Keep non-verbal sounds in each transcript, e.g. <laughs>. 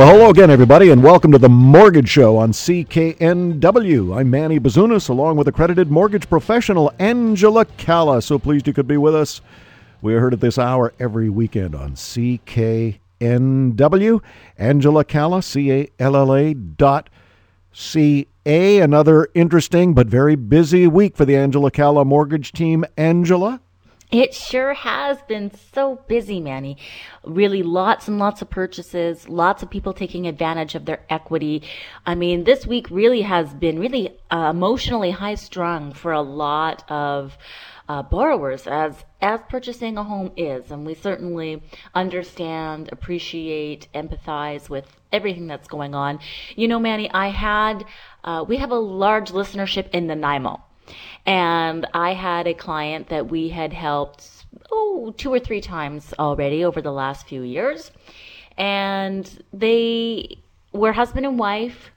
Well, hello again, everybody, and welcome to the Mortgage Show on CKNW. I'm Manny Bazunas, along with accredited mortgage professional Angela Calla. So pleased you could be with us. We are heard at this hour every weekend on CKNW. Angela Calla, C A L L A dot C A. Another interesting but very busy week for the Angela Calla mortgage team. Angela? It sure has been so busy, Manny. Really lots and lots of purchases, lots of people taking advantage of their equity. I mean, this week really has been really uh, emotionally high strung for a lot of uh, borrowers as as purchasing a home is and we certainly understand appreciate empathize with everything that's going on you know manny i had uh, we have a large listenership in nanaimo and I had a client that we had helped, oh, two or three times already over the last few years. And they were husband and wife.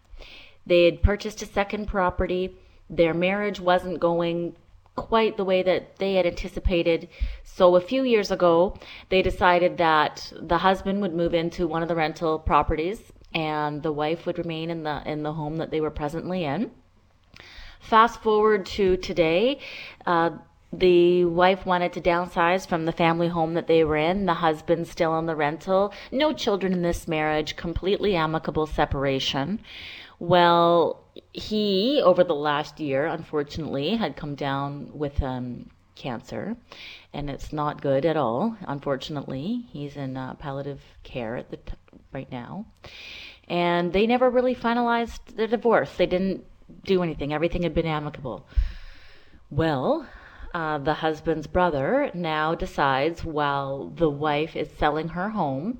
They had purchased a second property. Their marriage wasn't going quite the way that they had anticipated. So a few years ago, they decided that the husband would move into one of the rental properties and the wife would remain in the in the home that they were presently in. Fast forward to today. Uh, the wife wanted to downsize from the family home that they were in. The husband still in the rental. No children in this marriage. Completely amicable separation. Well, he, over the last year, unfortunately, had come down with um, cancer, and it's not good at all. Unfortunately, he's in uh, palliative care at the t- right now, and they never really finalized their divorce. They didn't do anything. Everything had been amicable. Well, uh, the husband's brother now decides while the wife is selling her home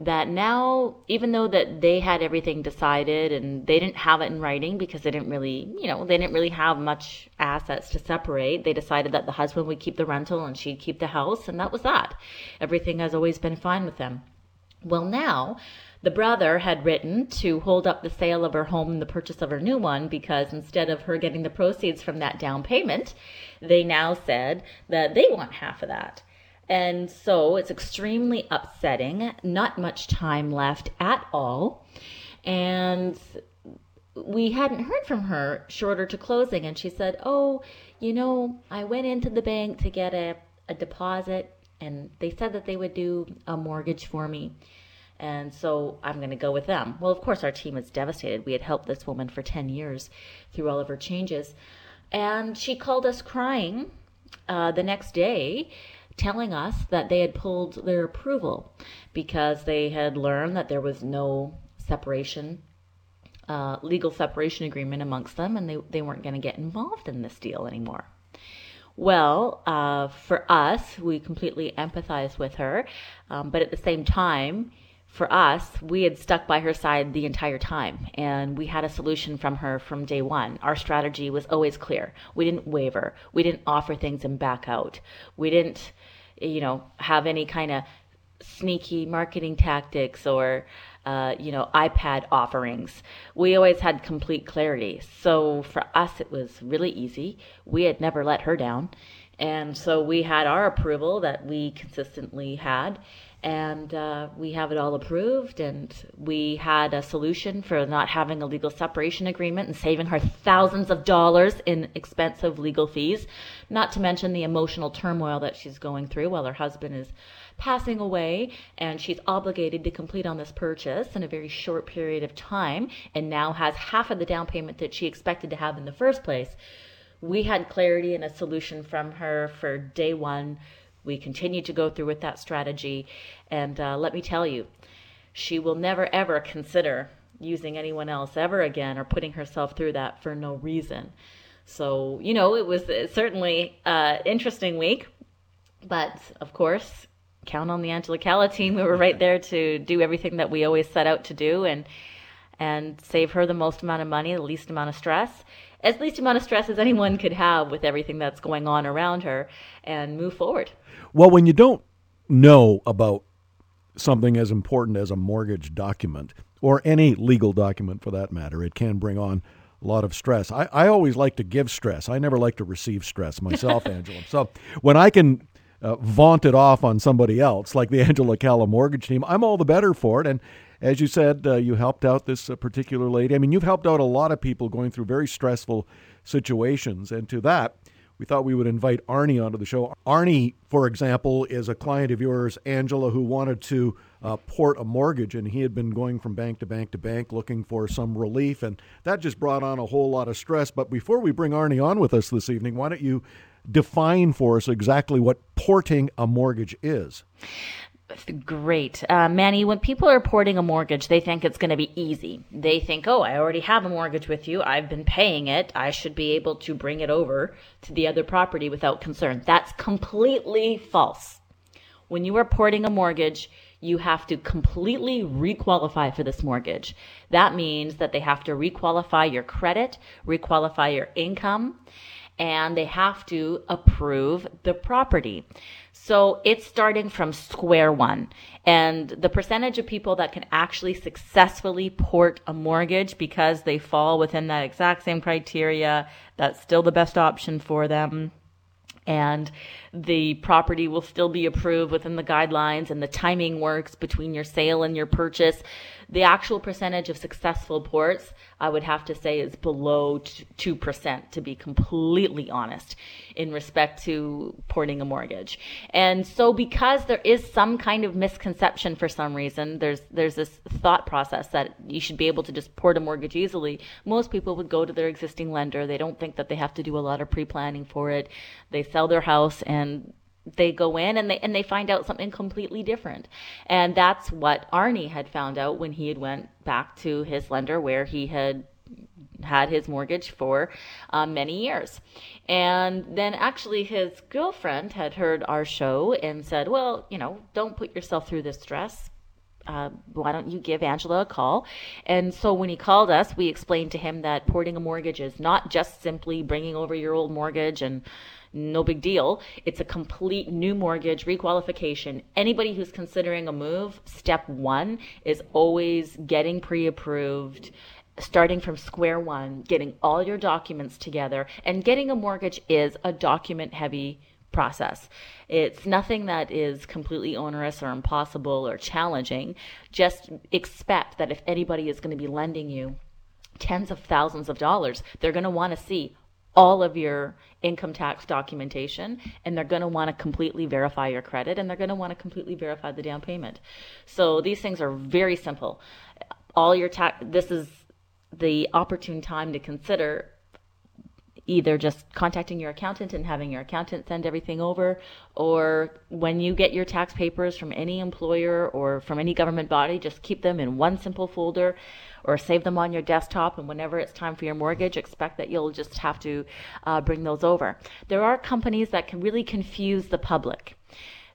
that now even though that they had everything decided and they didn't have it in writing because they didn't really you know they didn't really have much assets to separate they decided that the husband would keep the rental and she'd keep the house and that was that everything has always been fine with them well now the brother had written to hold up the sale of her home and the purchase of her new one because instead of her getting the proceeds from that down payment, they now said that they want half of that. And so it's extremely upsetting, not much time left at all. And we hadn't heard from her shorter to closing. And she said, Oh, you know, I went into the bank to get a, a deposit, and they said that they would do a mortgage for me. And so I'm going to go with them. Well, of course, our team was devastated. We had helped this woman for 10 years through all of her changes. And she called us crying uh, the next day, telling us that they had pulled their approval because they had learned that there was no separation, uh, legal separation agreement amongst them, and they, they weren't going to get involved in this deal anymore. Well, uh, for us, we completely empathize with her, um, but at the same time, for us, we had stuck by her side the entire time and we had a solution from her from day one. Our strategy was always clear. We didn't waver. We didn't offer things and back out. We didn't, you know, have any kind of sneaky marketing tactics or, uh, you know, iPad offerings. We always had complete clarity. So for us, it was really easy. We had never let her down. And so we had our approval that we consistently had and uh, we have it all approved and we had a solution for not having a legal separation agreement and saving her thousands of dollars in expensive legal fees not to mention the emotional turmoil that she's going through while her husband is passing away and she's obligated to complete on this purchase in a very short period of time and now has half of the down payment that she expected to have in the first place. We had clarity and a solution from her for day one we continue to go through with that strategy. And uh, let me tell you, she will never ever consider using anyone else ever again or putting herself through that for no reason. So, you know, it was certainly an uh, interesting week. But of course, count on the Angela Calla team. We were right there to do everything that we always set out to do and and save her the most amount of money, the least amount of stress as least amount of stress as anyone could have with everything that's going on around her and move forward. Well, when you don't know about something as important as a mortgage document or any legal document for that matter, it can bring on a lot of stress. I, I always like to give stress. I never like to receive stress myself, <laughs> Angela. So when I can uh, it off on somebody else, like the <laughs> Angela Calla mortgage team, I'm all the better for it. And as you said, uh, you helped out this uh, particular lady. I mean, you've helped out a lot of people going through very stressful situations. And to that, we thought we would invite Arnie onto the show. Arnie, for example, is a client of yours, Angela, who wanted to uh, port a mortgage, and he had been going from bank to bank to bank looking for some relief, and that just brought on a whole lot of stress. But before we bring Arnie on with us this evening, why don't you define for us exactly what porting a mortgage is? Great. Uh, Manny, when people are porting a mortgage, they think it's going to be easy. They think, oh, I already have a mortgage with you. I've been paying it. I should be able to bring it over to the other property without concern. That's completely false. When you are porting a mortgage, you have to completely requalify for this mortgage. That means that they have to requalify your credit, requalify your income, and they have to approve the property. So it's starting from square one. And the percentage of people that can actually successfully port a mortgage because they fall within that exact same criteria, that's still the best option for them and the property will still be approved within the guidelines and the timing works between your sale and your purchase. The actual percentage of successful ports, I would have to say, is below 2%, to be completely honest, in respect to porting a mortgage. And so, because there is some kind of misconception for some reason, there's, there's this thought process that you should be able to just port a mortgage easily. Most people would go to their existing lender. They don't think that they have to do a lot of pre planning for it. They sell their house and they go in and they and they find out something completely different. And that's what arnie had found out when he had went back to his lender where he had had his mortgage for um, many years. And then actually his girlfriend had heard our show and said well you know don't put yourself through this stress. Uh, why don't you give Angela a call? And so when he called us, we explained to him that porting a mortgage is not just simply bringing over your old mortgage and no big deal. It's a complete new mortgage requalification. Anybody who's considering a move, step one is always getting pre approved starting from square one, getting all your documents together, and getting a mortgage is a document heavy process. It's nothing that is completely onerous or impossible or challenging. Just expect that if anybody is going to be lending you tens of thousands of dollars, they're going to want to see all of your income tax documentation and they're going to want to completely verify your credit and they're going to want to completely verify the down payment. So these things are very simple. All your tax this is the opportune time to consider either just contacting your accountant and having your accountant send everything over, or when you get your tax papers from any employer or from any government body, just keep them in one simple folder or save them on your desktop. And whenever it's time for your mortgage, expect that you'll just have to uh, bring those over. There are companies that can really confuse the public.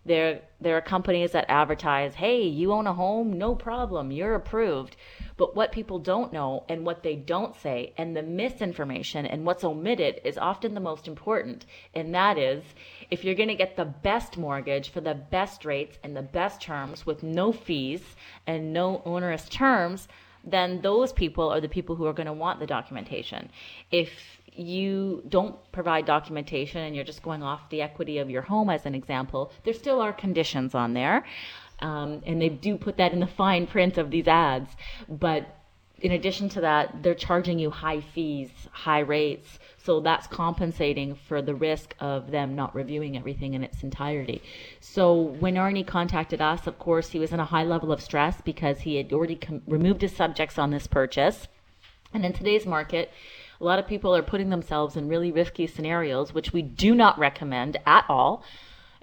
There, there are companies that advertise, hey, you own a home? No problem. You're approved. But what people don't know and what they don't say and the misinformation and what's omitted is often the most important. And that is if you're going to get the best mortgage for the best rates and the best terms with no fees and no onerous terms, then those people are the people who are going to want the documentation. If you don't provide documentation and you're just going off the equity of your home as an example, there still are conditions on there. Um, and they do put that in the fine print of these ads. But in addition to that, they're charging you high fees, high rates. So that's compensating for the risk of them not reviewing everything in its entirety. So when Arnie contacted us, of course, he was in a high level of stress because he had already com- removed his subjects on this purchase. And in today's market, a lot of people are putting themselves in really risky scenarios, which we do not recommend at all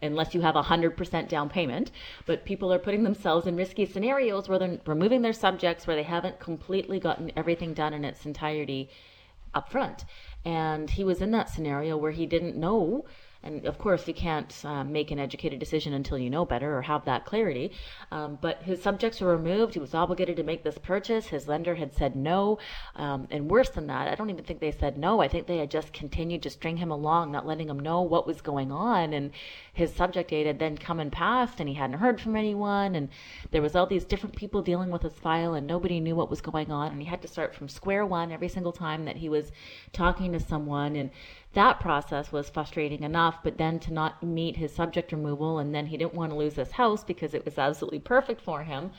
unless you have a 100% down payment. But people are putting themselves in risky scenarios where they're removing their subjects where they haven't completely gotten everything done in its entirety up front. And he was in that scenario where he didn't know and of course, you can't uh, make an educated decision until you know better or have that clarity. Um, but his subjects were removed. He was obligated to make this purchase. His lender had said no. Um, and worse than that, I don't even think they said no. I think they had just continued to string him along, not letting him know what was going on. And his subject date had then come and passed, and he hadn't heard from anyone. And there was all these different people dealing with his file, and nobody knew what was going on. And he had to start from square one every single time that he was talking to someone. And that process was frustrating enough, but then to not meet his subject removal, and then he didn't want to lose his house because it was absolutely perfect for him.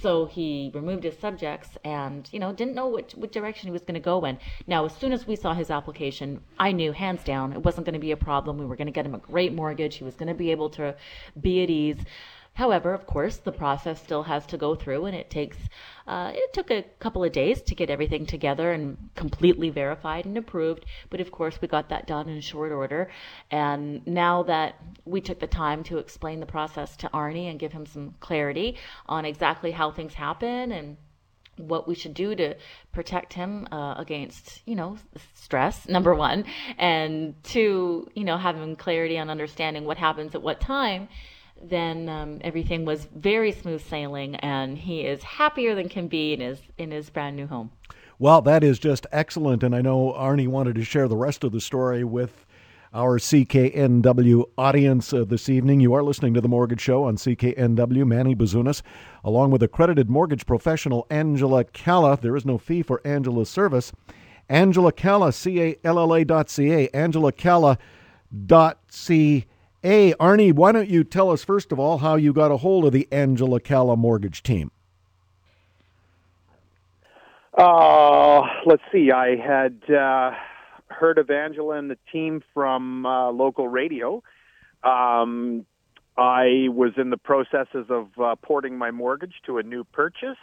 So he removed his subjects and, you know, didn't know which, which direction he was going to go in. Now, as soon as we saw his application, I knew hands down it wasn't going to be a problem. We were going to get him a great mortgage. He was going to be able to be at ease. However, of course, the process still has to go through, and it takes uh, it took a couple of days to get everything together and completely verified and approved. But of course, we got that done in short order. And now that we took the time to explain the process to Arnie and give him some clarity on exactly how things happen and what we should do to protect him uh, against, you know, stress, <laughs> number one, and two, you know, having clarity on understanding what happens at what time then um, everything was very smooth sailing, and he is happier than can be in his in his brand new home. Well, that is just excellent, and I know Arnie wanted to share the rest of the story with our CKNW audience uh, this evening. You are listening to the Mortgage Show on CKNW. Manny Bazunas, along with accredited mortgage professional Angela Calla. There is no fee for Angela's service. Angela Calla, C A L L A dot C A, Angela Calla dot C Hey, Arnie, why don't you tell us, first of all, how you got a hold of the Angela Calla mortgage team? Uh, let's see. I had uh, heard of Angela and the team from uh, local radio. Um, I was in the processes of uh, porting my mortgage to a new purchase,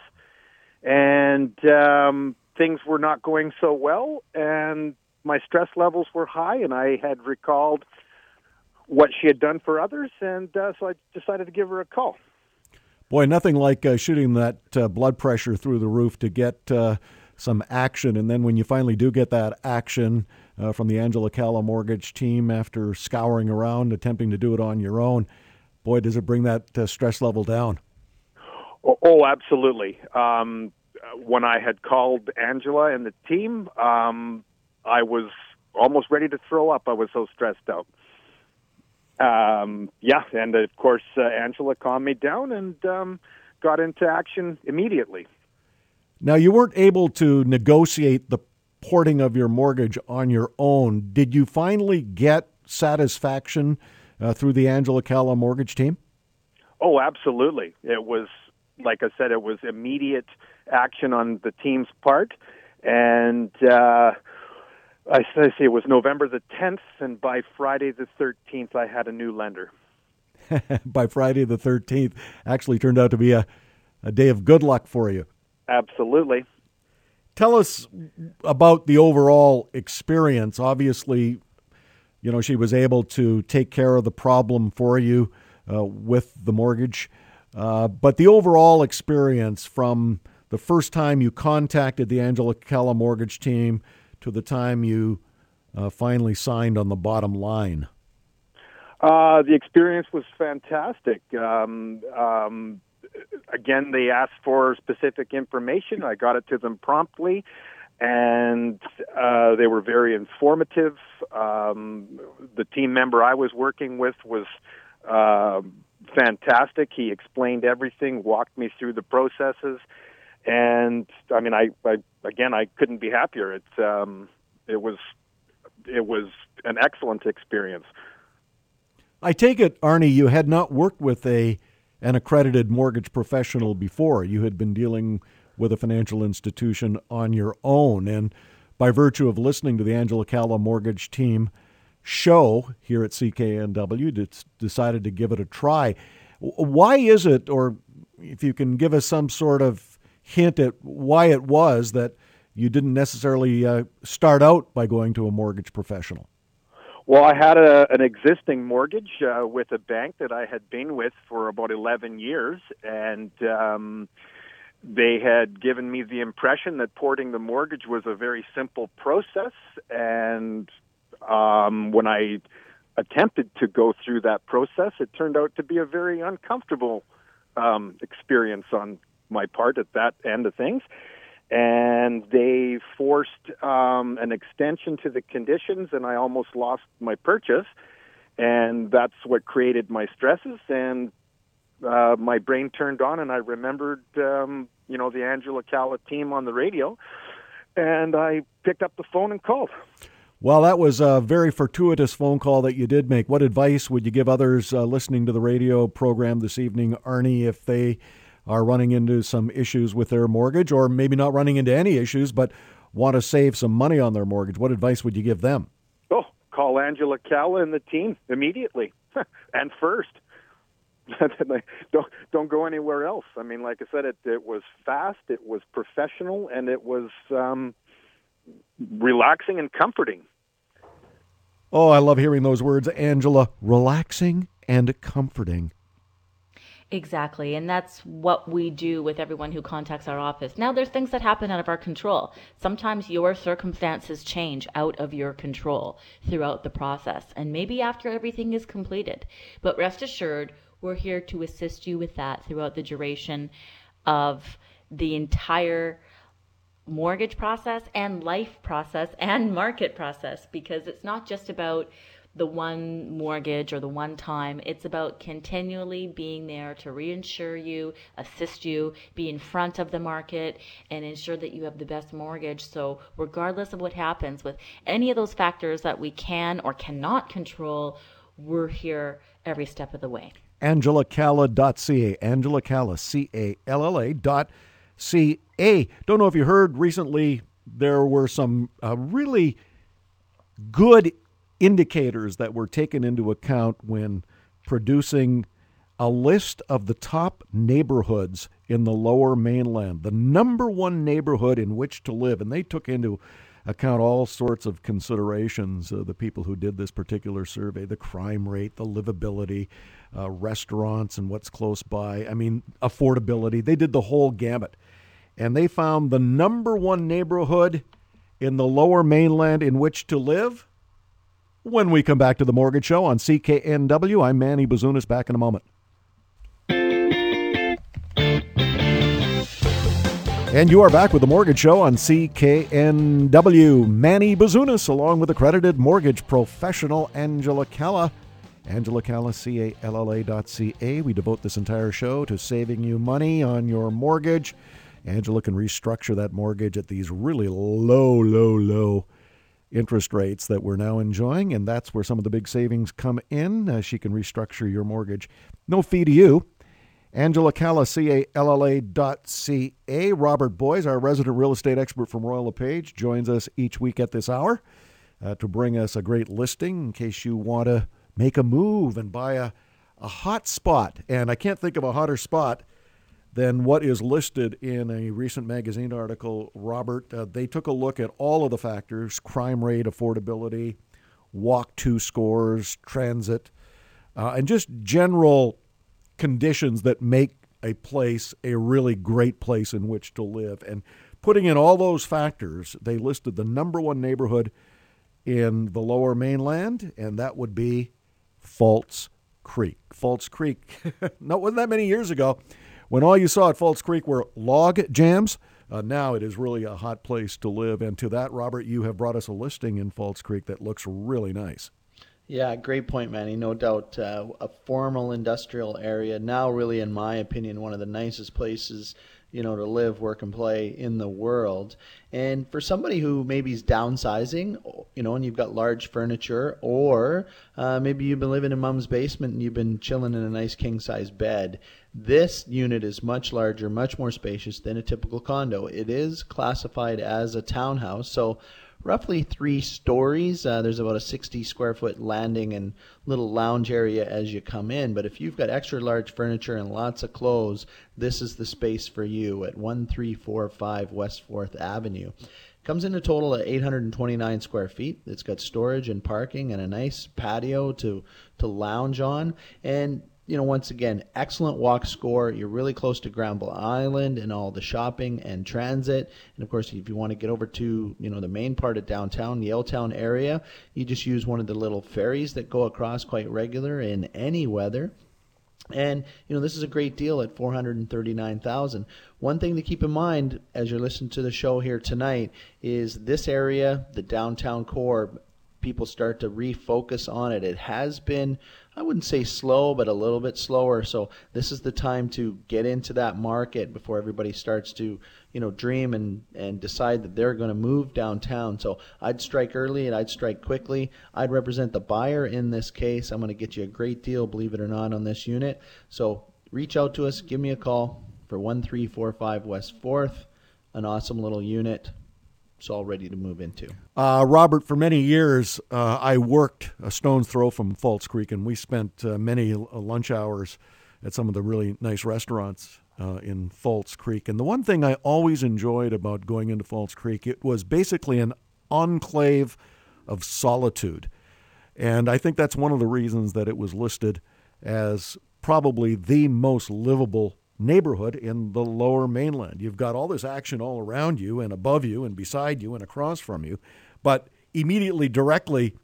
and um, things were not going so well, and my stress levels were high, and I had recalled – what she had done for others, and uh, so I decided to give her a call. Boy, nothing like uh, shooting that uh, blood pressure through the roof to get uh, some action, and then when you finally do get that action uh, from the Angela Calla mortgage team after scouring around, attempting to do it on your own, boy, does it bring that uh, stress level down. Oh, oh absolutely. Um, when I had called Angela and the team, um, I was almost ready to throw up. I was so stressed out um, yeah, and of course, uh, Angela calmed me down and um, got into action immediately. Now, you weren't able to negotiate the porting of your mortgage on your own. Did you finally get satisfaction uh, through the Angela Calla mortgage team? Oh, absolutely. It was, like I said, it was immediate action on the team's part. And uh, I say it was November the 10th, and by Friday the 13th, I had a new lender. <laughs> by Friday the 13th, actually turned out to be a, a day of good luck for you. Absolutely. Tell us about the overall experience. Obviously, you know, she was able to take care of the problem for you uh, with the mortgage. Uh, but the overall experience from the first time you contacted the Angela Calla mortgage team to the time you uh, finally signed on the bottom line? Uh, the experience was fantastic. Um, um, again, they asked for specific information. I got it to them promptly, and uh, they were very informative. Um, the team member I was working with was uh, fantastic. He explained everything, walked me through the processes, and I mean, I, I again, I couldn't be happier. It's um, it was it was an excellent experience. I take it, Arnie, you had not worked with a an accredited mortgage professional before. You had been dealing with a financial institution on your own, and by virtue of listening to the Angela Calla mortgage team show here at CKNW, decided to give it a try. Why is it, or if you can give us some sort of hint at why it was that you didn't necessarily uh, start out by going to a mortgage professional? Well, I had a, an existing mortgage uh, with a bank that I had been with for about 11 years, and um, they had given me the impression that porting the mortgage was a very simple process. And um, when I attempted to go through that process, it turned out to be a very uncomfortable um, experience on my part at that end of things. And they forced um, an extension to the conditions, and I almost lost my purchase. And that's what created my stresses. And uh, my brain turned on, and I remembered, um, you know, the Angela Calla team on the radio. And I picked up the phone and called. Well, that was a very fortuitous phone call that you did make. What advice would you give others uh, listening to the radio program this evening, Arnie, if they are running into some issues with their mortgage, or maybe not running into any issues, but want to save some money on their mortgage? What advice would you give them? Oh, call Angela Calla and the team immediately <laughs> and first. <laughs> don't don't go anywhere else. I mean, like I said, it it was fast, it was professional, and it was um, relaxing and comforting. Oh, I love hearing those words, Angela. Relaxing and comforting. Exactly. And that's what we do with everyone who contacts our office. Now, there's things that happen out of our control. Sometimes your circumstances change out of your control throughout the process, and maybe after everything is completed. But rest assured, we're here to assist you with that throughout the duration of the entire mortgage process and life process and market process because it's not just about the one mortgage or the one time. It's about continually being there to reinsure you, assist you, be in front of the market, and ensure that you have the best mortgage. So, regardless of what happens with any of those factors that we can or cannot control, we're here every step of the way. AngelaCalla.ca. Angela Calla, C A L L A dot C A. Don't know if you heard recently, there were some uh, really good indicators that were taken into account when producing a list of the top neighborhoods in the lower mainland, the number one neighborhood in which to live. And they took into account all sorts of considerations, uh, the people who did this particular survey the crime rate, the livability, uh, restaurants, and what's close by. I mean, affordability. They did the whole gamut. And they found the number one neighborhood in the lower mainland in which to live when we come back to the Mortgage Show on CKNW. I'm Manny Bazunas, back in a moment. And you are back with the Mortgage Show on CKNW. Manny Bazunas, along with accredited mortgage professional Angela Calla. Angela Calla, C-A-L-L-A dot C-A. We devote this entire show to saving you money on your mortgage. Angela can restructure that mortgage at these really low, low, low interest rates that we're now enjoying, and that's where some of the big savings come in. Uh, she can restructure your mortgage. No fee to you. Angela Calla, C-A-L-L-A dot C-A. Robert Boies, our resident real estate expert from Royal LePage, joins us each week at this hour uh, to bring us a great listing in case you want to make a move and buy a, a hot spot. And I can't think of a hotter spot than what is listed in a recent magazine article, Robert. Uh, they took a look at all of the factors crime rate, affordability, walk to scores, transit, uh, and just general conditions that make a place a really great place in which to live. And putting in all those factors, they listed the number one neighborhood in the lower mainland, and that would be False Creek. False Creek, <laughs> not wasn't that many years ago when all you saw at False Creek were log jams. Uh, now it is really a hot place to live. And to that, Robert, you have brought us a listing in False Creek that looks really nice. Yeah, great point, Manny. No doubt, uh, a formal industrial area now, really, in my opinion, one of the nicest places you know, to live, work, and play in the world. And for somebody who maybe is downsizing, you know, and you've got large furniture, or uh, maybe you've been living in mom's basement and you've been chilling in a nice king size bed, this unit is much larger, much more spacious than a typical condo. It is classified as a townhouse, so roughly three stories. Uh, there's about a 60 square foot landing and little lounge area as you come in. But if you've got extra large furniture and lots of clothes, this is the space for you at 1345 West 4th Avenue. Comes in a total of 829 square feet. It's got storage and parking and a nice patio to to lounge on. And you know, once again, excellent walk score. You're really close to Granville Island and all the shopping and transit. And of course, if you want to get over to, you know, the main part of downtown, the Yaletown area, you just use one of the little ferries that go across quite regular in any weather. And you know this is a great deal at 439,000. One thing to keep in mind as you're listening to the show here tonight is this area, the downtown core, people start to refocus on it. It has been I wouldn't say slow, but a little bit slower. So this is the time to get into that market before everybody starts to, you know, dream and, and decide that they're going to move downtown. So I'd strike early and I'd strike quickly. I'd represent the buyer in this case. I'm going to get you a great deal, believe it or not, on this unit. So reach out to us, give me a call for 1345 West 4th, an awesome little unit it's all ready to move into. Uh, Robert, for many years, uh, I worked a stone's throw from False Creek, and we spent uh, many uh, lunch hours at some of the really nice restaurants uh, in False Creek. And the one thing I always enjoyed about going into False Creek, it was basically an enclave of solitude. And I think that's one of the reasons that it was listed as probably the most livable neighborhood in the lower mainland. You've got all this action all around you and above you and beside you and across from you, but immediately directly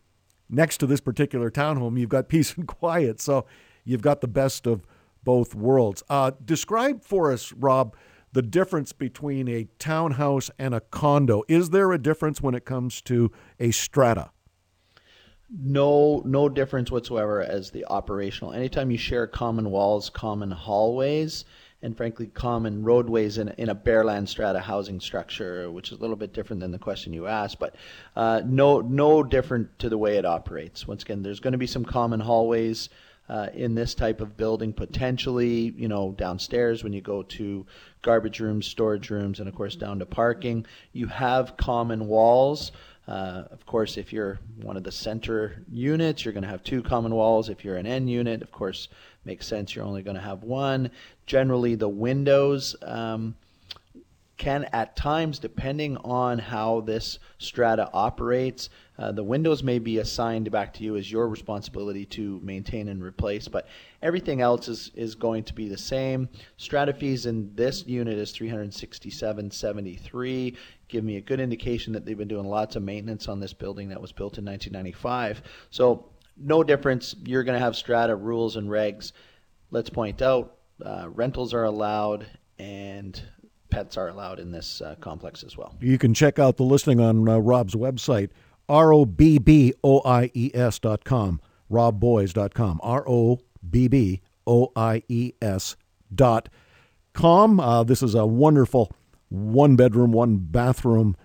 next to this particular townhome, you've got <laughs> peace and quiet. So you've got the best of both worlds. Uh, describe for us, Rob, the difference between a townhouse and a condo. Is there a difference when it comes to a strata? no no difference whatsoever as the operational anytime you share common walls common hallways and frankly common roadways in, in a bareland strata housing structure, which is a little bit different than the question you asked, but uh, no no different to the way it operates. Once again, there's going to be some common hallways. Uh, in this type of building, potentially, you know, downstairs when you go to garbage rooms, storage rooms, and of course down to parking, you have common walls. Uh, of course, if you're one of the center units, you're going to have two common walls. If you're an end unit, of course, makes sense. You're only going to have one. Generally, the windows um, can, at times, depending on how this strata operates, uh, the windows may be assigned back to you as your responsibility to maintain and replace, but everything else is, is going to be the same. Strata fees in this unit is 367.73. Give me a good indication that they've been doing lots of maintenance on this building that was built in 1995. So no difference. You're going to have strata rules and regs. Let's point out uh, rentals are allowed and pets are allowed in this uh, complex as well. You can check out the listing on uh, Rob's website, R O B B O I E S dot com, robboies.com, R O B B O I E S dot com. Uh, this is a wonderful one bedroom, one bathroom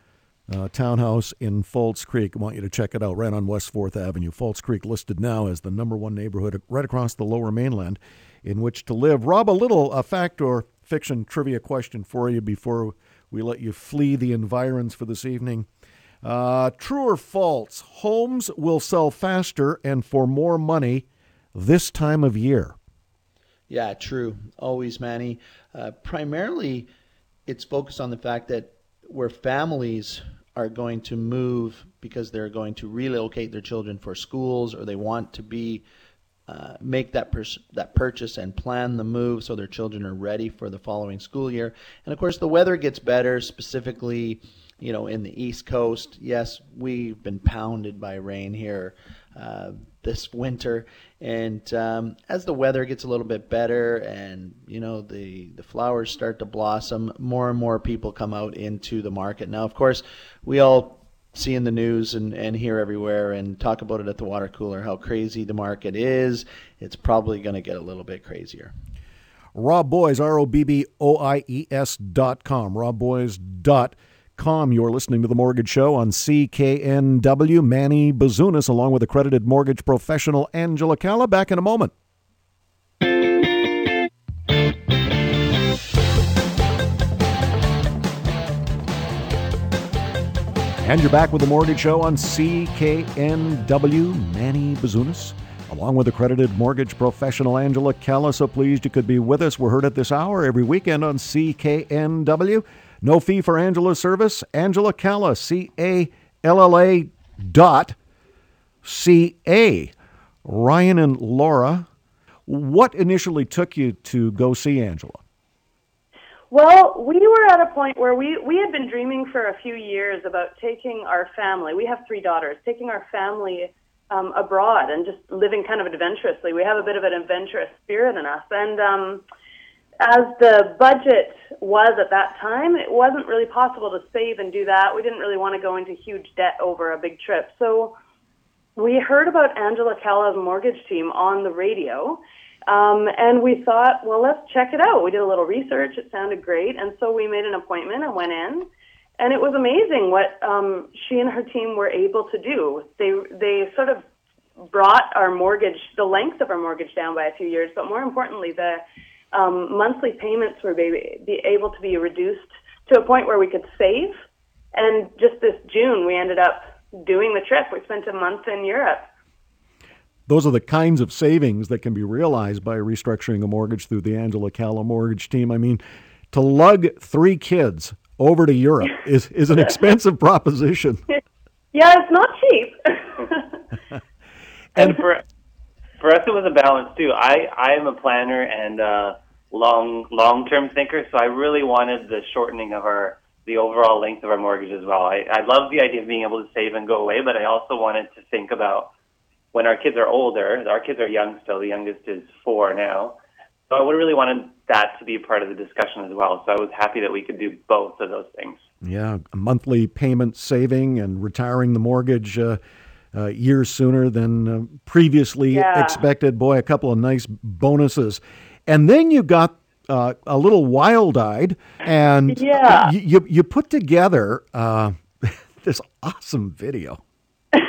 uh, townhouse in False Creek. I want you to check it out right on West 4th Avenue. False Creek listed now as the number one neighborhood right across the lower mainland in which to live. Rob, a little a fact or fiction trivia question for you before we let you flee the environs for this evening. Uh, true or false? Homes will sell faster and for more money this time of year. Yeah, true. Always, Manny. Uh, primarily, it's focused on the fact that where families are going to move because they're going to relocate their children for schools or they want to be uh, make that pers- that purchase and plan the move so their children are ready for the following school year. And of course, the weather gets better, specifically, you know, in the East Coast. Yes, we've been pounded by rain here uh, this winter, and um, as the weather gets a little bit better and you know the the flowers start to blossom, more and more people come out into the market. Now, of course, we all see in the news and, and hear everywhere and talk about it at the water cooler how crazy the market is. It's probably going to get a little bit crazier. Rob Boies, R O B B O I E S dot com. Rob Boies dot com. You're listening to The Mortgage Show on CKNW. Manny Bazunas, along with accredited mortgage professional Angela Calla. Back in a moment. And you're back with The Mortgage Show on CKNW. Manny Bazunas along with accredited mortgage professional Angela Calla. So pleased you could be with us. We're heard at this hour every weekend on CKNW. No fee for Angela's service. Angela Calla, C A L L A dot C A. Ryan and Laura, what initially took you to go see Angela? Well, we were at a point where we, we had been dreaming for a few years about taking our family. We have three daughters, taking our family um, abroad and just living kind of adventurously. We have a bit of an adventurous spirit in us. And um, as the budget was at that time, it wasn't really possible to save and do that. We didn't really want to go into huge debt over a big trip. So we heard about Angela Calla's mortgage team on the radio. Um, and we thought, well, let's check it out. We did a little research. It sounded great. And so we made an appointment and went in. And it was amazing what um, she and her team were able to do. They, they sort of brought our mortgage, the length of our mortgage down by a few years, but more importantly, the um, monthly payments were be, be able to be reduced to a point where we could save. And just this June, we ended up doing the trip. We spent a month in Europe. Those are the kinds of savings that can be realized by restructuring a mortgage through the Angela Calla mortgage team. I mean, to lug three kids over to Europe <laughs> is, is an expensive proposition. <laughs> Yeah, it's not cheap. <laughs> and for for us, it was a balance too. I I am a planner and uh, long long term thinker, so I really wanted the shortening of our the overall length of our mortgage as well. I, I love the idea of being able to save and go away, but I also wanted to think about when our kids are older. Our kids are young still. The youngest is four now. So I would really wanted that to be a part of the discussion as well. So I was happy that we could do both of those things. Yeah, monthly payment saving and retiring the mortgage uh, uh, years sooner than uh, previously yeah. expected. Boy, a couple of nice bonuses. And then you got uh, a little wild-eyed, and yeah. you, you, you put together uh, <laughs> this awesome video. <laughs> Thank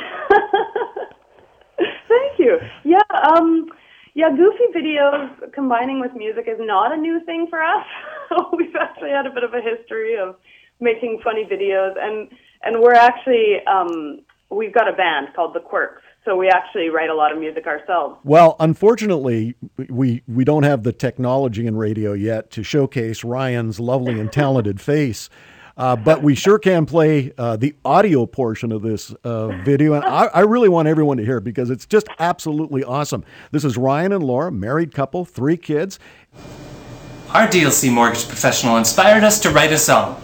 you. Yeah, um, yeah, goofy videos combining with music is not a new thing for us. <laughs> We've actually had a bit of a history of making funny videos, and and we're actually um, we've got a band called the Quirks. So we actually write a lot of music ourselves. Well, unfortunately, we we don't have the technology in radio yet to showcase Ryan's lovely and talented <laughs> face. Uh, but we sure can play uh, the audio portion of this uh, video, and I, I, really want everyone to hear it because it's just absolutely awesome. This is Ryan and Laura, married couple, three kids. Our DLC mortgage professional inspired us to write a song.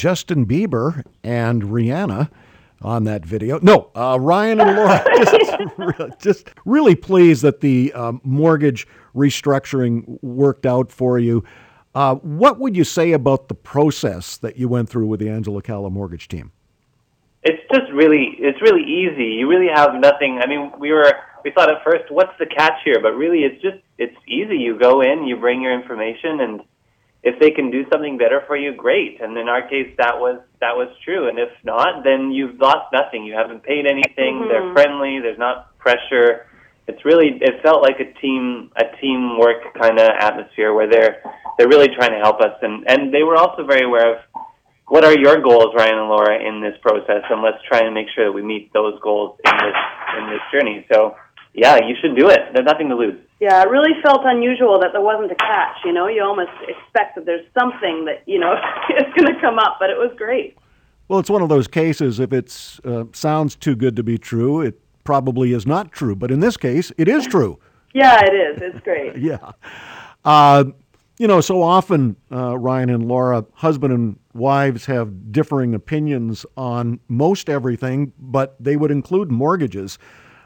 Justin Bieber and Rihanna on that video. No, uh, Ryan and Laura. <laughs> just, just, really pleased that the um, mortgage restructuring worked out for you. Uh, what would you say about the process that you went through with the Angela Calla mortgage team? It's just really, it's really easy. You really have nothing. I mean, we were, we thought at first, what's the catch here? But really, it's just, it's easy. You go in, you bring your information, and if they can do something better for you, great. And in our case, that was that was true. And if not, then you've lost nothing. You haven't paid anything. Mm-hmm. They're friendly. There's not pressure. It's really it felt like a team a teamwork kind of atmosphere where they're they're really trying to help us. And and they were also very aware of what are your goals, Ryan and Laura, in this process, and let's try and make sure that we meet those goals in this in this journey. So yeah, you should do it. There's nothing to lose. Yeah, it really felt unusual that there wasn't a catch. You know, you almost expect that there's something that you know <laughs> is going to come up, but it was great. Well, it's one of those cases. If it uh, sounds too good to be true, it probably is not true. But in this case, it is true. <laughs> yeah, it is. It's great. <laughs> yeah. Uh, you know, so often, uh, Ryan and Laura, husband and wives have differing opinions on most everything, but they would include mortgages.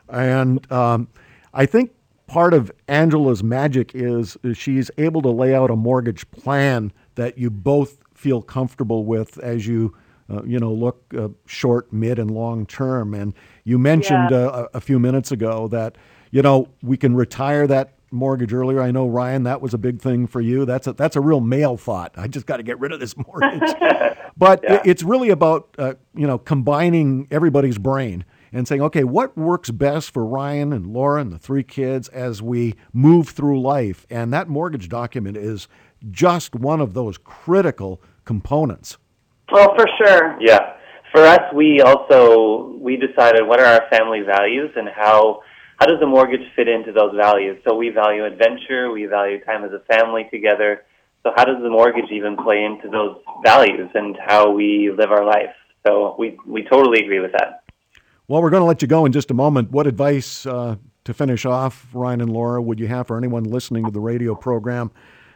And um, I think part of Angela's magic is, is she's able to lay out a mortgage plan that you both feel comfortable with as you uh, you know look uh, short, mid, and long term. And you mentioned yeah. uh, a few minutes ago that you know we can retire that mortgage earlier. I know Ryan, that was a big thing for you. That's a that's a real male thought. I just got to get rid of this mortgage. <laughs> but Yeah. it's really about uh, you know combining everybody's brain and saying, okay, what works best for Ryan and Laura and the three kids as we move through life? And that mortgage document is just one of those critical components. Well, for sure. Yeah. For us, we also we decided what are our family values and how how does the mortgage fit into those values. So we value adventure, we value time as a family together. So how does the mortgage even play into those values and how we live our life? So we we totally agree with that. Well, we're going to let you go in just a moment. What advice uh, to finish off, Ryan and Laura, would you have for anyone listening to the radio program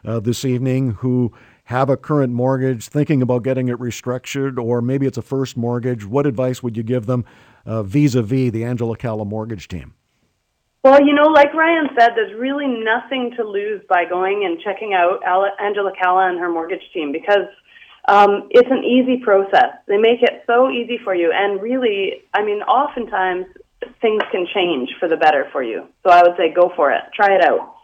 uh, this evening who have a current mortgage, thinking about getting it restructured, or maybe it's a first mortgage? What advice would you give them vis a vis the Angela Calla mortgage team? Well, you know, like Ryan said, there's really nothing to lose by going and checking out Angela Calla and her mortgage team because um, it's an easy process. They make it so easy for you, and really, I mean, oftentimes things can change for the better for you. So I would say go for it. Try it out.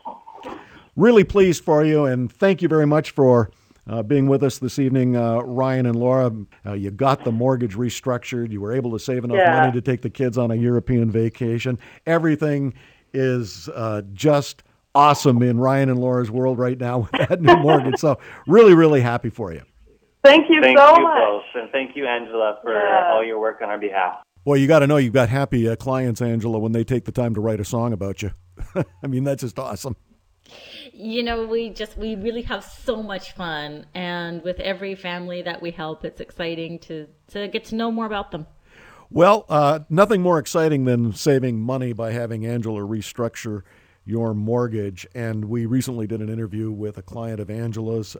Really pleased for you, and thank you very much for uh, being with us this evening, uh, Ryan and Laura. Uh, you got the mortgage restructured. You were able to save enough yeah. money to take the kids on a European vacation. Everything is uh, just awesome in Ryan and Laura's world right now with that new mortgage. So, really, really happy for you. Thank you thank so you much. Both, and thank you, Angela, for yeah. all your work on our behalf. Well, you got to know you've got happy uh, clients, Angela, when they take the time to write a song about you. <laughs> I mean, that's just awesome. You know, we just we really have so much fun, and with every family that we help, it's exciting to to get to know more about them. Well, uh, nothing more exciting than saving money by having Angela restructure your mortgage. And we recently did an interview with a client of Angela's,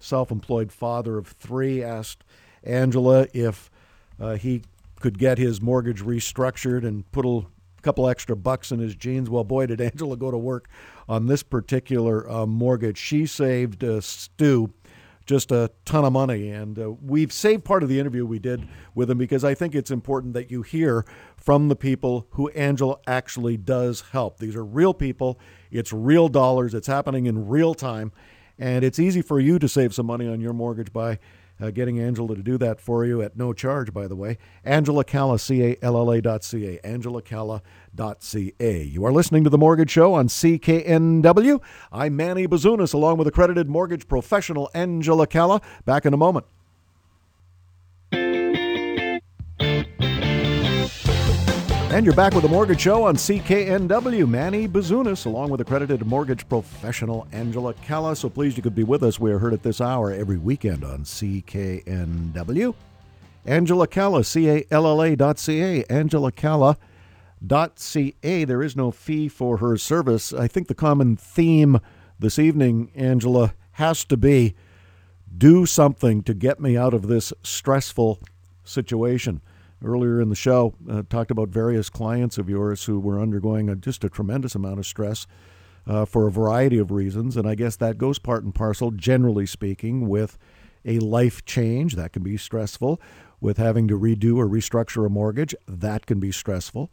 uh, self-employed father of three, asked Angela if uh, he could get his mortgage restructured and put a couple extra bucks in his jeans. Well, boy, did Angela go to work on this particular uh, mortgage. She saved uh, Stu just a ton of money. And uh, we've saved part of the interview we did with him because I think it's important that you hear from the people who Angela actually does help. These are real people, it's real dollars, it's happening in real time. And it's easy for you to save some money on your mortgage by uh, getting Angela to do that for you at no charge, by the way. Angela Calla, C-A-L-L-A dot C-A, Angela Calla dot C-A. You are listening to The Mortgage Show on CKNW. I'm Manny Bazunas, along with accredited mortgage professional Angela Calla. Back in a moment. And you're back with the Mortgage Show on CKNW. Manny Bazunas, along with accredited mortgage professional Angela Calla. So pleased you could be with us. We are heard at this hour every weekend on CKNW. Angela Calla, C A L L A dot C A. Angela Calla dot C A. There is no fee for her service. I think the common theme this evening, Angela, has to be do something to get me out of this stressful situation earlier in the show uh, talked about various clients of yours who were undergoing a, just a tremendous amount of stress uh, for a variety of reasons, and I guess that goes part and parcel, generally speaking, with a life change that can be stressful, with having to redo or restructure a mortgage that can be stressful,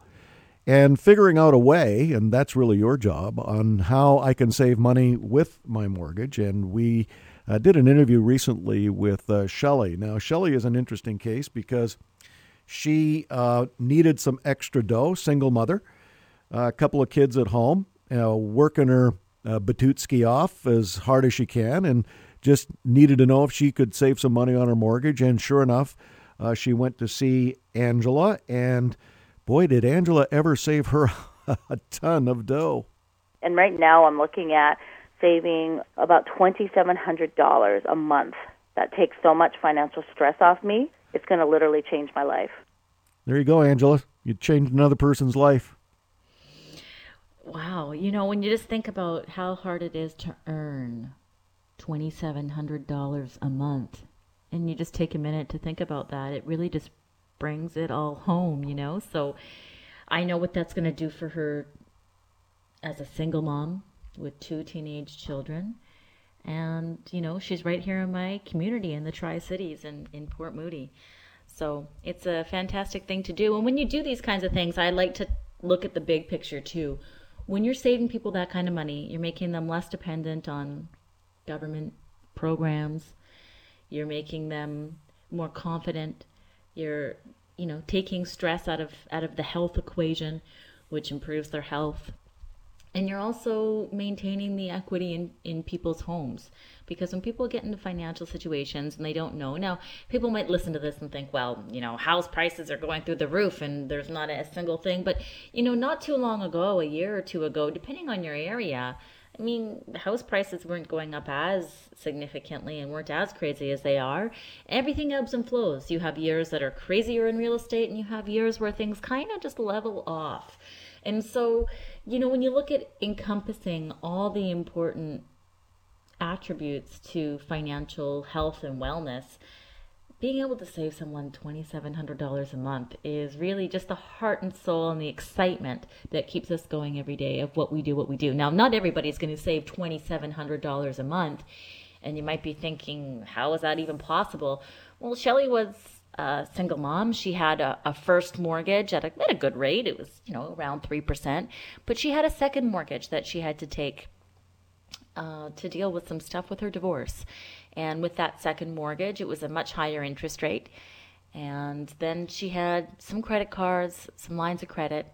and figuring out a way, and that's really your job, on how I can save money with my mortgage. And we uh, did an interview recently with uh, Shelley. Now, Shelley is an interesting case because she uh, needed some extra dough, single mother, a couple of kids at home, working her uh, Batutsky off as hard as she can, and just needed to know if she could save some money on her mortgage. And sure enough, uh, she went to see Angela, and boy, did Angela ever save her <laughs> a ton of dough. And right now, I'm looking at saving about $2,700 a month. That takes so much financial stress off me it's going to literally change my life. There you go, Angela. You changed another person's life. Wow. You know, when you just think about how hard it is to earn $2,700 a month, and you just take a minute to think about that, it really just brings it all home, you know? So I know what that's going to do for her as a single mom with two teenage children. And, you know, she's right here in my community in the Tri Cities and in Port Moody. So it's a fantastic thing to do. And when you do these kinds of things, I like to look at the big picture too. When you're saving people that kind of money, you're making them less dependent on government programs. You're making them more confident. You're, you know, taking stress out of out of the health equation, which improves their health and you're also maintaining the equity in, in people's homes because when people get into financial situations and they don't know now people might listen to this and think well you know house prices are going through the roof and there's not a single thing but you know not too long ago a year or two ago depending on your area I mean, house prices weren't going up as significantly and weren't as crazy as they are. Everything ebbs and flows. You have years that are crazier in real estate, and you have years where things kind of just level off. And so, you know, when you look at encompassing all the important attributes to financial health and wellness, being able to save someone $2,700 a month is really just the heart and soul and the excitement that keeps us going every day of what we do, what we do. Now, not everybody's going to save $2,700 a month. And you might be thinking, how is that even possible? Well, Shelly was a single mom. She had a, a first mortgage at a, at a good rate. It was, you know, around 3%. But she had a second mortgage that she had to take uh, to deal with some stuff with her divorce. And with that second mortgage, it was a much higher interest rate. And then she had some credit cards, some lines of credit.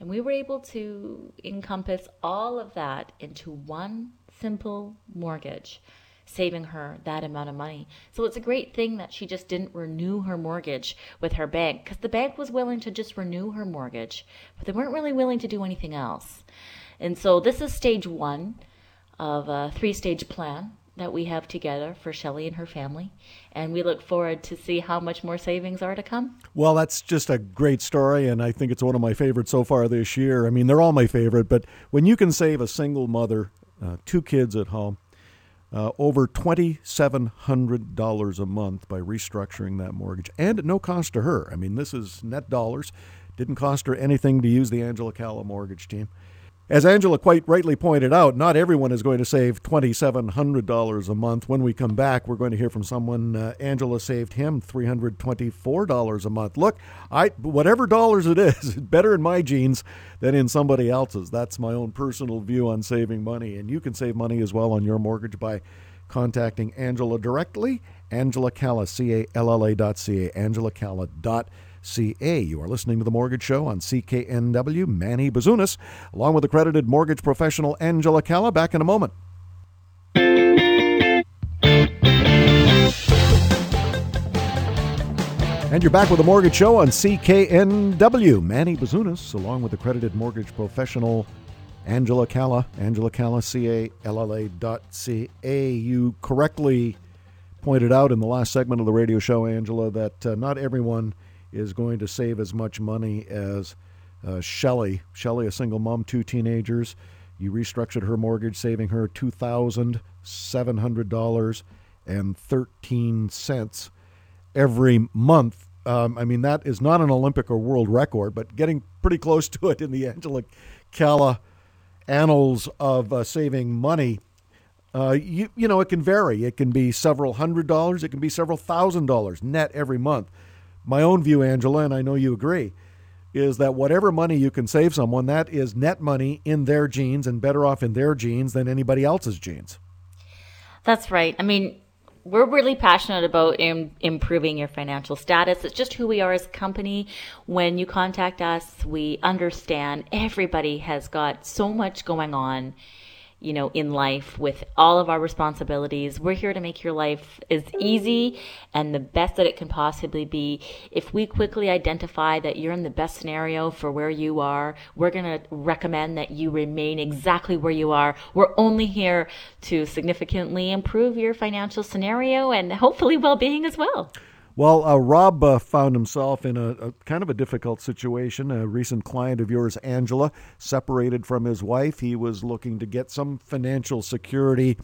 And we were able to encompass all of that into one simple mortgage, saving her that amount of money. So it's a great thing that she just didn't renew her mortgage with her bank because the bank was willing to just renew her mortgage, but they weren't really willing to do anything else. And so this is stage one of a three stage plan that we have together for Shelley and her family. And we look forward to see how much more savings are to come. Well, that's just a great story, and I think it's one of my favorites so far this year. I mean, they're all my favorite, but when you can save a single mother, uh, two kids at home, uh, over $2,700 a month by restructuring that mortgage, and at no cost to her. I mean, this is net dollars. Didn't cost her anything to use the Angela Calla mortgage team. As Angela quite rightly pointed out, not everyone is going to save $2,700 a month. When we come back, we're going to hear from someone. Uh, Angela saved him $324 a month. Look, I whatever dollars it is, it's <laughs> better in my jeans than in somebody else's. That's my own personal view on saving money. And you can save money as well on your mortgage by contacting Angela directly. Angela Calla, C-A-L-L-A dot C-A, Angela Calla dot CA. You are listening to The Mortgage Show on CKNW. Manny Bazunas, along with accredited mortgage professional Angela Calla. Back in a moment. And you're back with The Mortgage Show on CKNW. Manny Bazunas, along with accredited mortgage professional Angela Calla. Angela Calla, C-A-L-L-A dot C-A. You correctly pointed out in the last segment of the radio show, Angela, that uh, not everyone – is going to save as much money as uh, Shelley. Shelley, a single mom, two teenagers. You restructured her mortgage, saving her two thousand seven hundred dollars and thirteen cents every month. Um, I mean, that is not an Olympic or world record, but getting pretty close to it in the Angela Calla annals of uh, saving money. Uh, you you know, it can vary. It can be several hundred dollars. It can be several thousand dollars net every month my own view, Angela, and I know you agree, is that whatever money you can save someone, that is net money in their jeans and better off in their jeans than anybody else's jeans. That's right. I mean, we're really passionate about Im- improving your financial status. It's just who we are as a company. When you contact us, we understand everybody has got so much going on you know, in life with all of our responsibilities. We're here to make your life as easy and the best that it can possibly be. If we quickly identify that you're in the best scenario for where you are, we're going to recommend that you remain exactly where you are. We're only here to significantly improve your financial scenario and hopefully well-being as well. Well, uh, Rob uh, found himself in a, a, kind of a difficult situation. A recent client of yours, Angela, separated from his wife. He was looking to get some financial security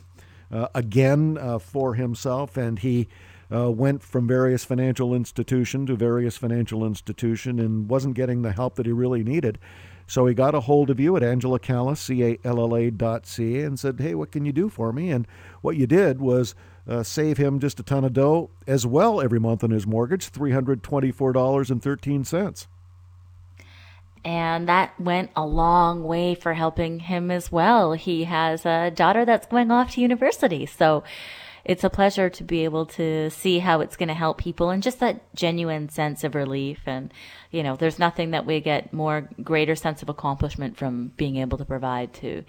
uh, again uh, for himself, and he uh, went from various financial institution to various financial institution and wasn't getting the help that he really needed. So he got a hold of you at Angela Calla, C-A-L-L-A dot C, and said, hey, what can you do for me? And what you did was uh, save him just a ton of dough as well every month on his mortgage, $324.13. And that went a long way for helping him as well. He has a daughter that's going off to university. So it's a pleasure to be able to see how it's going to help people and just that genuine sense of relief. And, you know, there's nothing that we get more greater sense of accomplishment from being able to provide to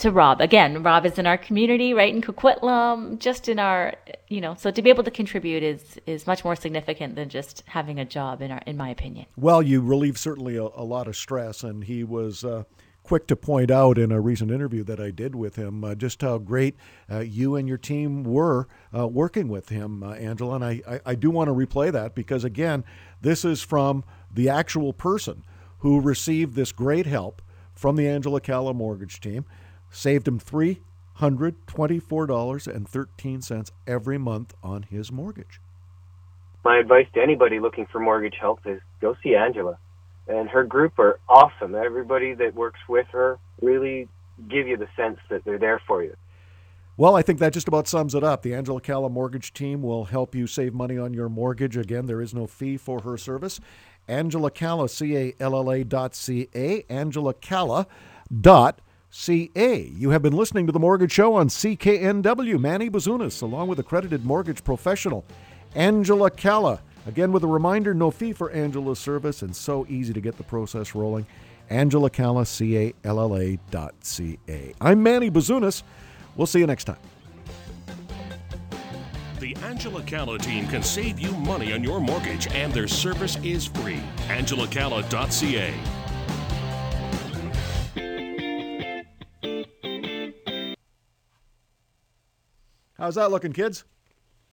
to Rob. Again, Rob is in our community, right in Coquitlam, just in our, you know, so to be able to contribute is is much more significant than just having a job, in our, in my opinion. Well, you relieve certainly a, a lot of stress, and he was. Uh, quick to point out in a recent interview that I did with him uh, just how great uh, you and your team were uh, working with him, uh, Angela. And I, I, I do want to replay that because, again, this is from the actual person who received this great help from the Angela Calla mortgage team saved him $324.13 every month on his mortgage. My advice to anybody looking for mortgage help is go see Angela. And her group are awesome. Everybody that works with her really give you the sense that they're there for you. Well, I think that just about sums it up. The Angela Calla mortgage team will help you save money on your mortgage. Again, there is no fee for her service. Angela Calla, C A L L A dot C A, Angela Calla dot CA. You have been listening to The Mortgage Show on CKNW. Manny Bazunas, along with accredited mortgage professional Angela Calla. Again, with a reminder no fee for Angela's service and so easy to get the process rolling. Angela Calla, C A L L A dot C A. I'm Manny Bazunas. We'll see you next time. The Angela Calla team can save you money on your mortgage, and their service is free. AngelaCalla.ca. How's that looking, kids?